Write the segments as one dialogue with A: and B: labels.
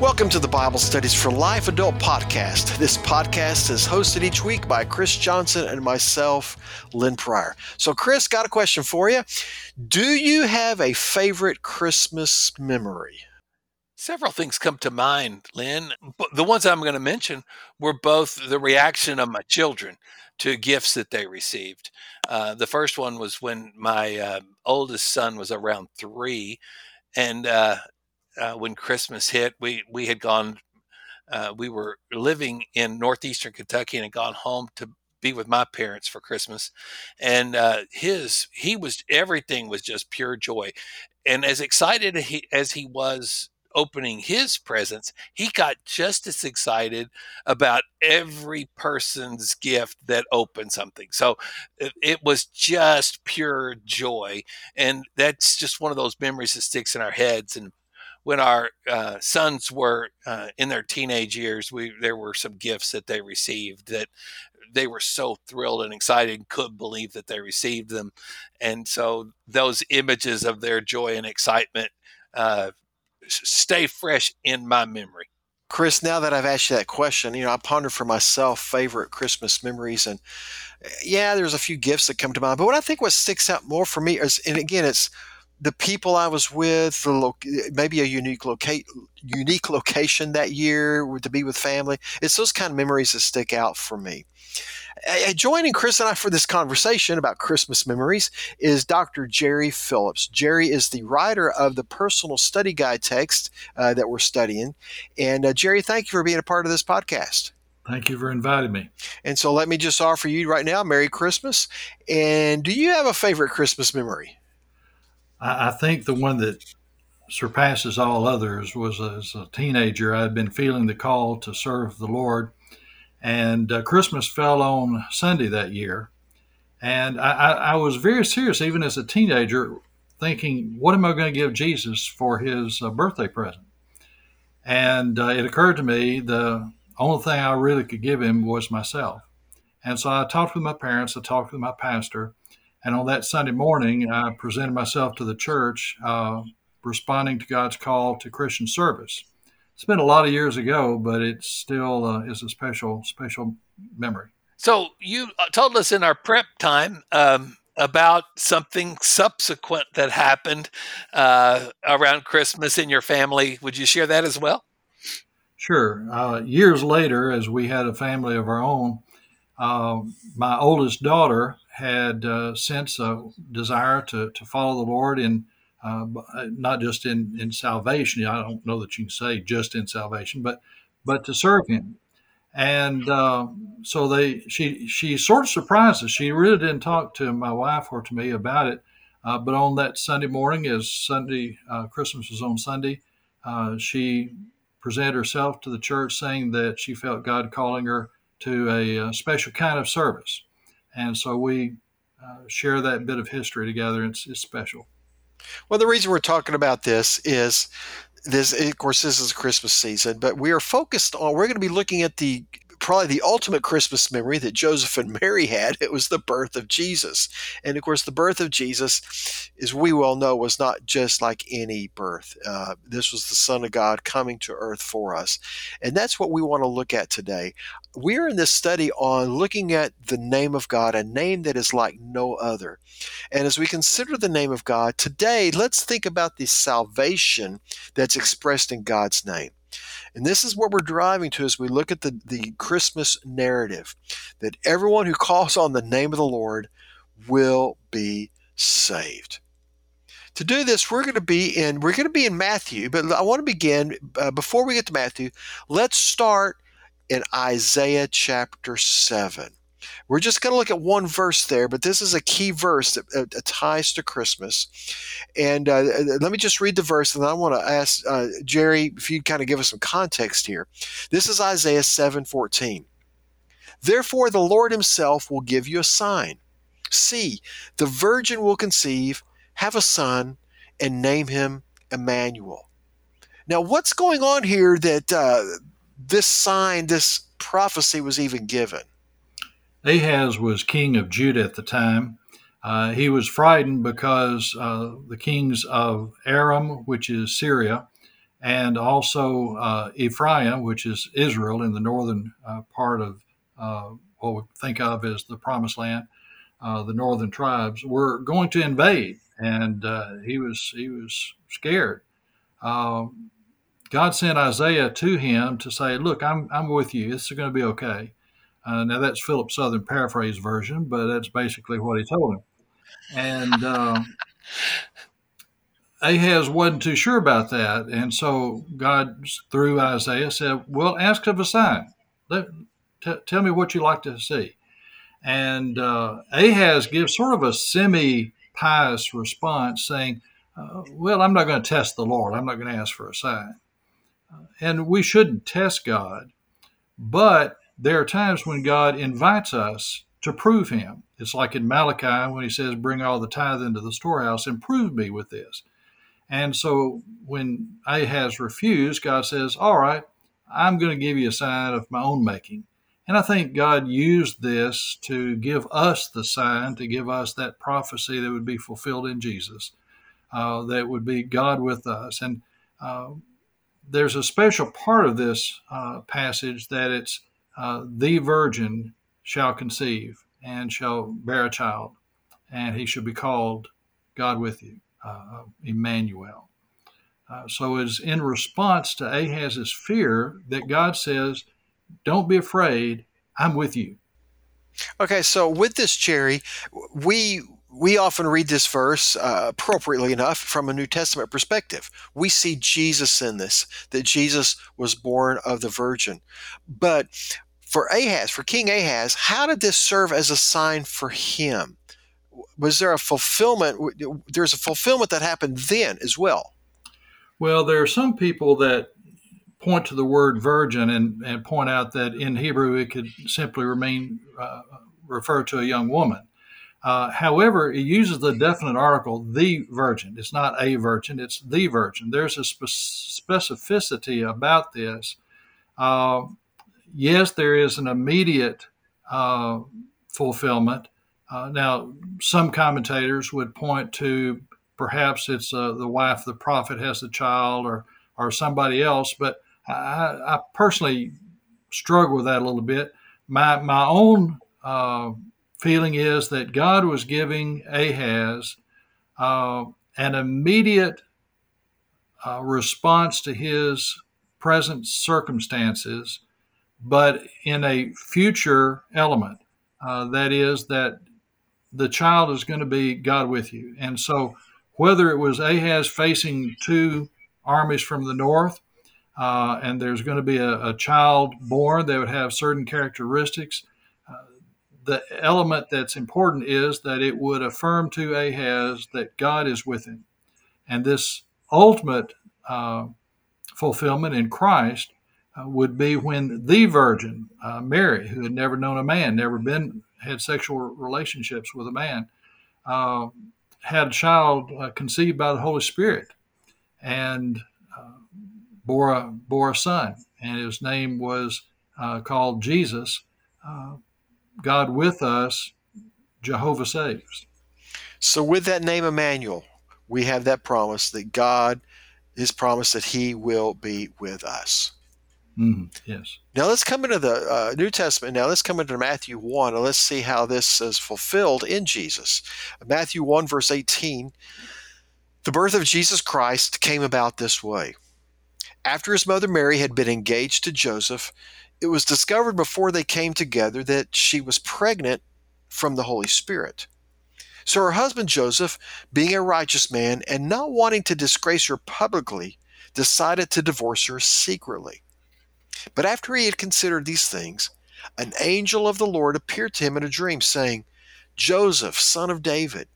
A: Welcome to the Bible Studies for Life Adult podcast. This podcast is hosted each week by Chris Johnson and myself, Lynn Pryor. So, Chris, got a question for you. Do you have a favorite Christmas memory?
B: Several things come to mind, Lynn. The ones I'm going to mention were both the reaction of my children to gifts that they received. Uh, the first one was when my uh, oldest son was around three, and uh, uh, when Christmas hit, we we had gone. Uh, we were living in northeastern Kentucky and had gone home to be with my parents for Christmas, and uh, his he was everything was just pure joy, and as excited as he, as he was opening his presents, he got just as excited about every person's gift that opened something. So it, it, was just pure joy. And that's just one of those memories that sticks in our heads. And when our uh, sons were uh, in their teenage years, we there were some gifts that they received that they were so thrilled and excited and couldn't believe that they received them, and so those images of their joy and excitement uh, stay fresh in my memory.
A: Chris, now that I've asked you that question, you know, I ponder for myself favorite Christmas memories, and yeah, there's a few gifts that come to mind. But what I think what sticks out more for me is, and again, it's the people I was with, the lo- maybe a unique locate, unique location that year to be with family. It's those kind of memories that stick out for me. joining Chris and I for this conversation about Christmas memories is Dr. Jerry Phillips. Jerry is the writer of the personal study guide text uh, that we're studying. And uh, Jerry, thank you for being a part of this podcast.
C: Thank you for inviting me.
A: And so let me just offer you right now Merry Christmas. And do you have a favorite Christmas memory?
C: I, I think the one that surpasses all others was as a teenager, I had been feeling the call to serve the Lord. And uh, Christmas fell on Sunday that year. And I, I, I, was very serious, even as a teenager, thinking, what am I going to give Jesus for his uh, birthday present? And uh, it occurred to me the only thing I really could give him was myself. And so I talked with my parents, I talked with my pastor, and on that Sunday morning, I presented myself to the church, uh, responding to God's call to Christian service. It's been a lot of years ago, but it still uh, is a special, special memory.
B: So you uh, told us in our prep time um, about something subsequent that happened uh, around Christmas in your family. Would you share that as well?
C: Sure. Uh, years later, as we had a family of our own, uh, my oldest daughter had uh, since a desire to, to follow the Lord in uh, uh, not just in, in salvation. I don't know that you can say just in salvation, but but to serve Him. And uh, so they she she sort of surprised us. She really didn't talk to my wife or to me about it. Uh, but on that Sunday morning, as Sunday uh, Christmas was on Sunday, she presented herself to the church, saying that she felt God calling her to a, a special kind of service and so we uh, share that bit of history together. It's, it's special.
A: Well, the reason we're talking about this is this, of course, this is Christmas season, but we are focused on, we're going to be looking at the probably the ultimate Christmas memory that Joseph and Mary had. It was the birth of Jesus. And of course, the birth of Jesus, as we well know, was not just like any birth. Uh, this was the Son of God coming to earth for us. And that's what we want to look at today. We're in this study on looking at the name of God, a name that is like no other. And as we consider the name of God today, let's think about the salvation that's expressed in God's name. And this is what we're driving to as we look at the, the Christmas narrative that everyone who calls on the name of the Lord will be saved. To do this, we're going to be in we're going to be in Matthew, but I want to begin uh, before we get to Matthew. Let's start in Isaiah chapter 7. We're just going to look at one verse there, but this is a key verse that, uh, ties to Christmas. And uh, uh, let me just read the verse, and I want to ask uh, Jerry if you'd kind of give us some context here. This is Isaiah 7:14. Therefore, the Lord Himself will give you a sign. See, the virgin will conceive, have a son, and name him Emmanuel. Now, what's going on here that uh, this sign, this prophecy was even given?
C: Ahaz was king of Judah at the time. Uh, he was frightened because uh, the kings of Aram, which is Syria, and also uh, Ephraim, which is Israel in the northern uh, part of uh, what we think of as the Promised Land, uh, the northern tribes, were going to invade, and he was he was scared. Um, God sent Isaiah to him to say, "Look, I'm I'm with you. This is going to be okay." Uh, now that's Philip Southern paraphrase version, but that's basically what he told him. And um, Ahaz wasn't too sure about that, and so God, through Isaiah, said, "Well, ask of a sign. Let, t- tell me what you like to see." And uh, Ahaz gives sort of a semi-pious response, saying, uh, "Well, I'm not going to test the Lord. I'm not going to ask for a sign." Uh, and we shouldn't test God, but there are times when God invites us to prove Him. It's like in Malachi when He says, "Bring all the tithe into the storehouse and prove me with this." And so when Ahaz refused, God says, All right, I'm going to give you a sign of my own making. And I think God used this to give us the sign, to give us that prophecy that would be fulfilled in Jesus, uh, that would be God with us. And uh, there's a special part of this uh, passage that it's uh, the virgin shall conceive and shall bear a child, and he shall be called God with you uh, Emmanuel. Uh, so it's in response to Ahaz's fear that God says, "Don't be afraid. I'm with you."
A: Okay, so with this, Jerry, we we often read this verse uh, appropriately enough from a New Testament perspective. We see Jesus in this, that Jesus was born of the Virgin. But for Ahaz, for King Ahaz, how did this serve as a sign for him? was there a fulfillment? There's a fulfillment that happened then as well.
C: Well, there are some people that point to the word virgin and, and point out that in Hebrew it could simply remain uh, refer to a young woman. Uh, however, it uses the definite article the virgin. It's not a virgin, it's the virgin. There's a spe- specificity about this. Uh, yes, there is an immediate uh, fulfillment, uh, now, some commentators would point to perhaps it's uh, the wife of the prophet has the child or, or somebody else, but I, I personally struggle with that a little bit. My, my own uh, feeling is that God was giving Ahaz uh, an immediate uh, response to his present circumstances, but in a future element. Uh, that is, that the child is going to be God with you. And so, whether it was Ahaz facing two armies from the north, uh, and there's going to be a, a, child born that would have certain characteristics, the element that's important is that it would affirm to Ahaz that God is with him. And this ultimate uh, fulfillment in Christ uh, would be when the Virgin, uh, Mary, who had never known a man, never been had sexual relationships with a man, uh, had a child uh, conceived by the Holy Spirit, and uh, bore a bore a son, and his name was called Jesus. God with us, Jehovah saves.
A: So, with that name Emmanuel, we have that promise that God, His promise that He will be with us.
C: Mm-hmm. Yes.
A: Now let's come into the uh, New Testament. Now let's come into Matthew 1 and let's see how this is fulfilled in Jesus. Matthew 1, verse 18 The birth of Jesus Christ came about this way. After his mother Mary had been engaged to Joseph, it was discovered before they came together that she was pregnant from the Holy Spirit. So her husband Joseph, being a righteous man and not wanting to disgrace her publicly, decided to divorce her secretly. But after he had considered these things, an angel of the Lord appeared to him in a dream, saying, Joseph, son of David,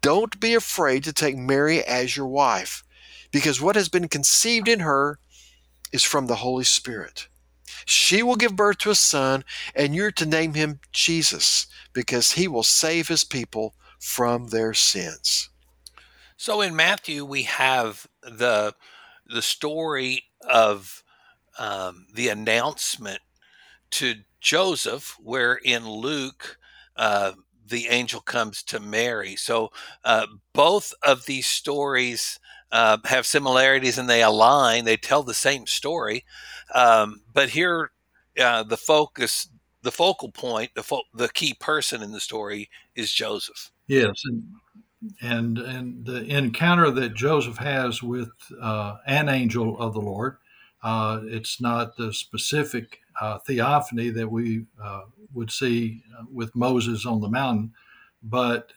A: don't be afraid to take Mary as your wife, because what has been conceived in her is from the Holy Spirit. She will give birth to a son, and you're to name him Jesus, because he will save his people from their sins.
B: So in Matthew, we have the the story of um, the announcement to Joseph, where in Luke, uh, the angel comes to Mary. So uh, both of these stories uh, have similarities and they align. They tell the same story, um, but here uh, the focus, the focal point, the fo- the key person in the story is Joseph.
C: Yes, and and, and the encounter that Joseph has with uh, an angel of the Lord. Uh, it's not the specific uh, theophany that we uh, would see with Moses on the mountain, but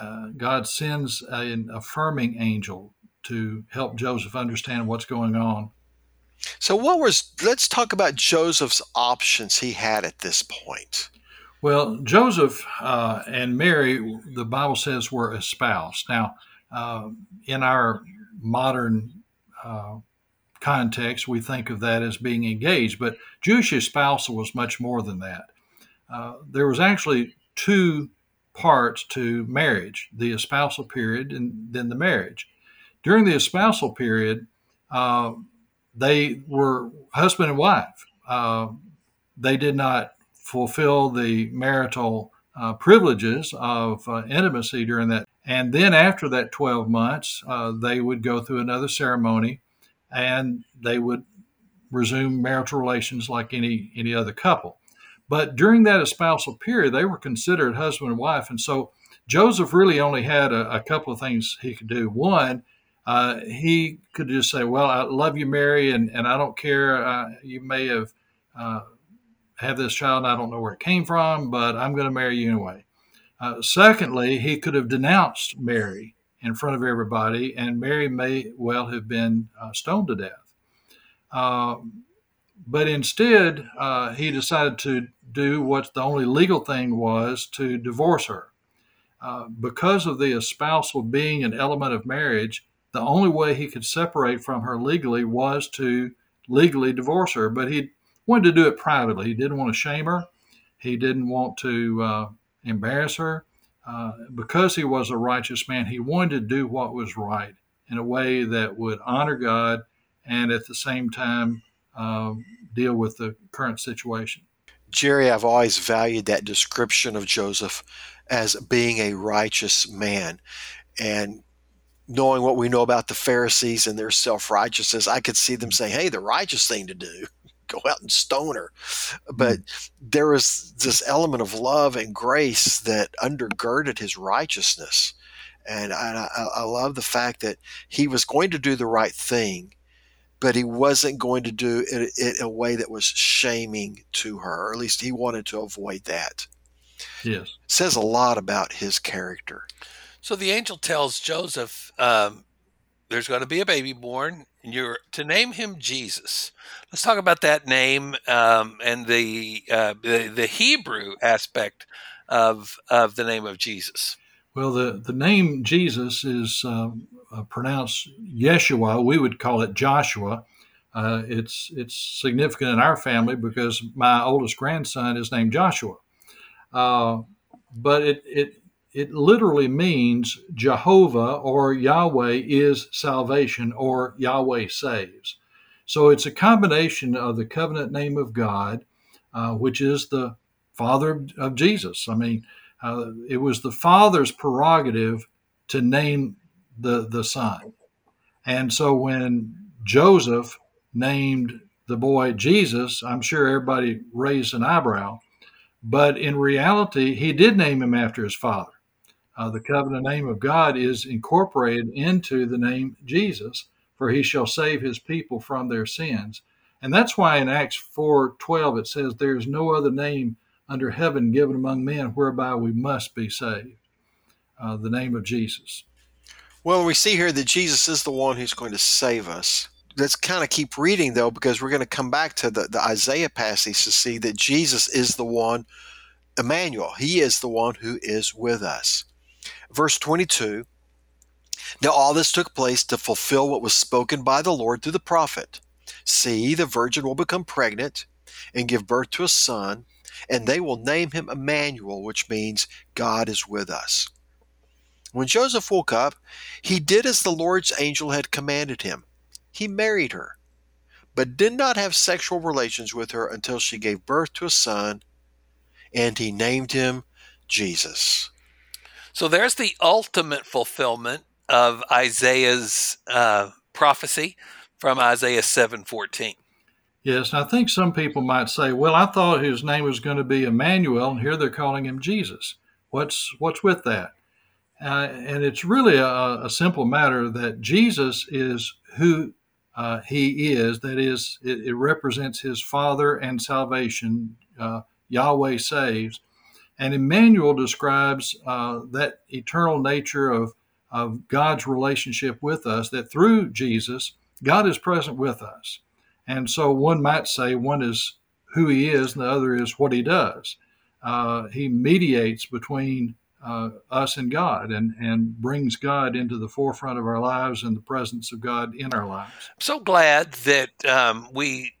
C: uh, God sends an affirming angel to help Joseph understand what's going on.
A: So, what was, let's talk about Joseph's options he had at this point.
C: Well, Joseph uh, and Mary, the Bible says, were espoused. Now, uh, in our modern uh, context, we think of that as being engaged, but Jewish espousal was much more than that. Uh, there was actually two parts to marriage the espousal period and then the marriage. During the espousal period, uh, they were husband and wife. Uh, they did not fulfill the marital uh, privileges of uh, intimacy during that. And then after that 12 months, uh, they would go through another ceremony and they would resume marital relations like any, any other couple. But during that espousal period, they were considered husband and wife. And so Joseph really only had a, a couple of things he could do. One, uh, he could just say, Well, I love you, Mary, and, and I don't care. Uh, you may have uh, have this child, and I don't know where it came from, but I'm going to marry you anyway. Uh, secondly, he could have denounced Mary in front of everybody, and Mary may well have been uh, stoned to death. Um, but instead, uh, he decided to do what the only legal thing was to divorce her. Uh, because of the espousal being an element of marriage, the only way he could separate from her legally was to legally divorce her. But he wanted to do it privately. He didn't want to shame her. He didn't want to uh, embarrass her. Uh, because he was a righteous man, he wanted to do what was right in a way that would honor God and at the same time uh, deal with the current situation.
A: Jerry, I've always valued that description of Joseph as being a righteous man. And knowing what we know about the Pharisees and their self righteousness, I could see them saying, hey, the righteous thing to do, go out and stone her. But mm. there was this element of love and grace that undergirded his righteousness. And I, I, love the fact that he was going to do the right thing but he wasn't going to do it, in a way that was shaming to her, or at least he wanted to avoid that.
C: Yes.
A: says a lot about his character.
B: So the angel tells Joseph, um, there's going to be a baby born, and you're to name him Jesus. Let's talk about that name um, and the, uh, the, the Hebrew aspect of of the name of Jesus.
C: Well, the, the name Jesus is uh, uh, pronounced Yeshua. We would call it Joshua. Uh, it's it's significant in our family because my oldest grandson is named Joshua. Uh, but it, it it literally means Jehovah or Yahweh is salvation or Yahweh saves. So it's a combination of the covenant name of God, uh, which is the Father of, of Jesus. I mean, uh, it was the father's prerogative to name the the son, and so when Joseph named the boy Jesus, I'm sure everybody raised an eyebrow, but in reality, he did name him after his father. Uh, the covenant name of God is incorporated into the name Jesus, for he shall save his people from their sins. And that's why in Acts 4:12 it says there is no other name under heaven given among men whereby we must be saved. Uh, the name of Jesus.
A: Well, we see here that Jesus is the one who's going to save us. Let's kind of keep reading though, because we're going to come back to the, the Isaiah passage to see that Jesus is the one, Emmanuel. He is the one who is with us. Verse 22 Now all this took place to fulfill what was spoken by the Lord through the prophet. See, the virgin will become pregnant and give birth to a son and they will name him Emmanuel, which means God is with us. When Joseph woke up, he did as the Lord's angel had commanded him. He married her, but did not have sexual relations with her until she gave birth to a son, and he named him Jesus.
B: So there's the ultimate fulfillment of Isaiah's uh, prophecy from Isaiah 7:14.
C: Yes, and I think some people might say, "Well, I thought his name was going to be Emmanuel, and here they're calling him Jesus. What's what's with that?" Uh, and it's really a, a, simple matter that Jesus is who uh, he is. That is, it, it, represents his Father and salvation. Uh, Yahweh saves. And Emmanuel describes uh, that eternal nature of, of God's relationship with us, that through Jesus, God is present with us. And so one might say one is who he is, and the other is what he does. Uh, he mediates between uh, us and God and, and brings God into the forefront of our lives and the presence of God in our lives.
B: I'm so glad that um, we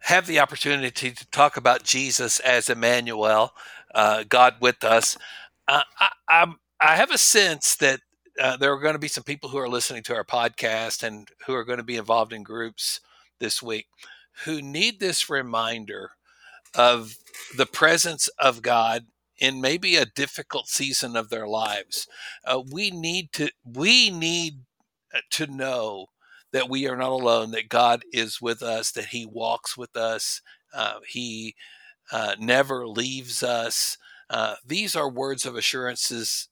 B: have the opportunity to talk about Jesus as Emmanuel, uh, God with us. Uh, I, I'm, I have a sense that uh, there are going to be some people who are listening to our podcast and who are going to be involved in groups this week who need this reminder of the presence of God in maybe a difficult season of their lives. Uh, we need to we need uh, to know that we are not alone. That God is with us. That He walks with us. Uh, he uh, never leaves us. Uh, these are words of assurances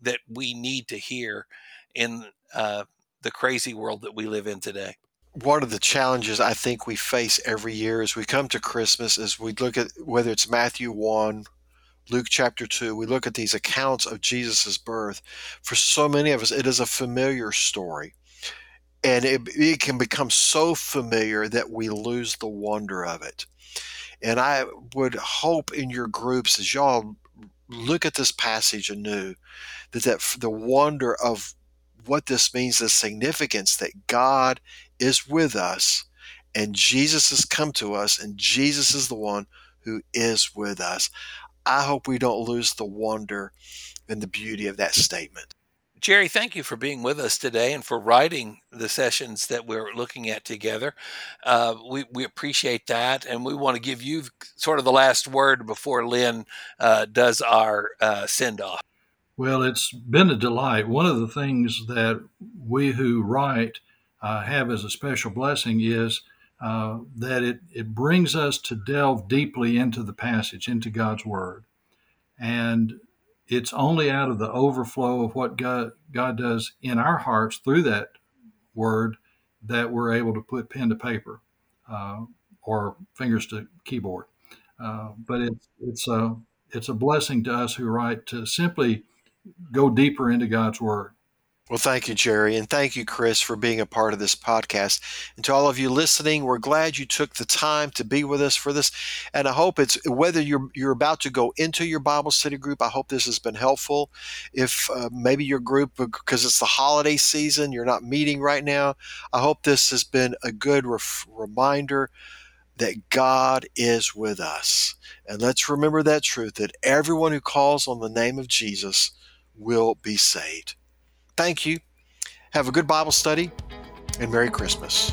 B: that we need to hear in uh, the crazy world that we live in today
A: one of the challenges I think we face every year as we come to Christmas is we look at whether it's Matthew 1 Luke chapter 2, we look at these accounts of Jesus' birth. For so many of us, it is a familiar story. And it, it can become so familiar that we lose the wonder of it. And I would hope in your groups as y'all look at this passage anew that, that the wonder of what this means, the significance that God is with us and Jesus has come to us and Jesus is the one who is with us. I hope we don't lose the wonder and the beauty of that statement.
B: Jerry, thank you for being with us today and for writing the sessions that we're looking at together. Uh, we, we appreciate that. And we want to give you sort of the last word before Lynn uh, does our uh, send off.
C: Well, it's been a delight. One of the things that we who write have as a special blessing is uh, that it, it brings us to delve deeply into the passage, into God's Word. And it's only out of the overflow of what God, God does in our hearts through that Word that we're able to put pen to paper uh, or fingers to keyboard. Uh, but it's, it's, a, it's a blessing to us who write to simply go deeper into God's Word.
A: Well, thank you, Jerry. And thank you, Chris, for being a part of this podcast. And to all of you listening, we're glad you took the time to be with us for this. And I hope it's whether you're, you're about to go into your Bible study group, I hope this has been helpful. If uh, maybe your group, because it's the holiday season, you're not meeting right now, I hope this has been a good ref- reminder that God is with us. And let's remember that truth that everyone who calls on the name of Jesus will be saved. Thank you. Have a good Bible study and Merry Christmas.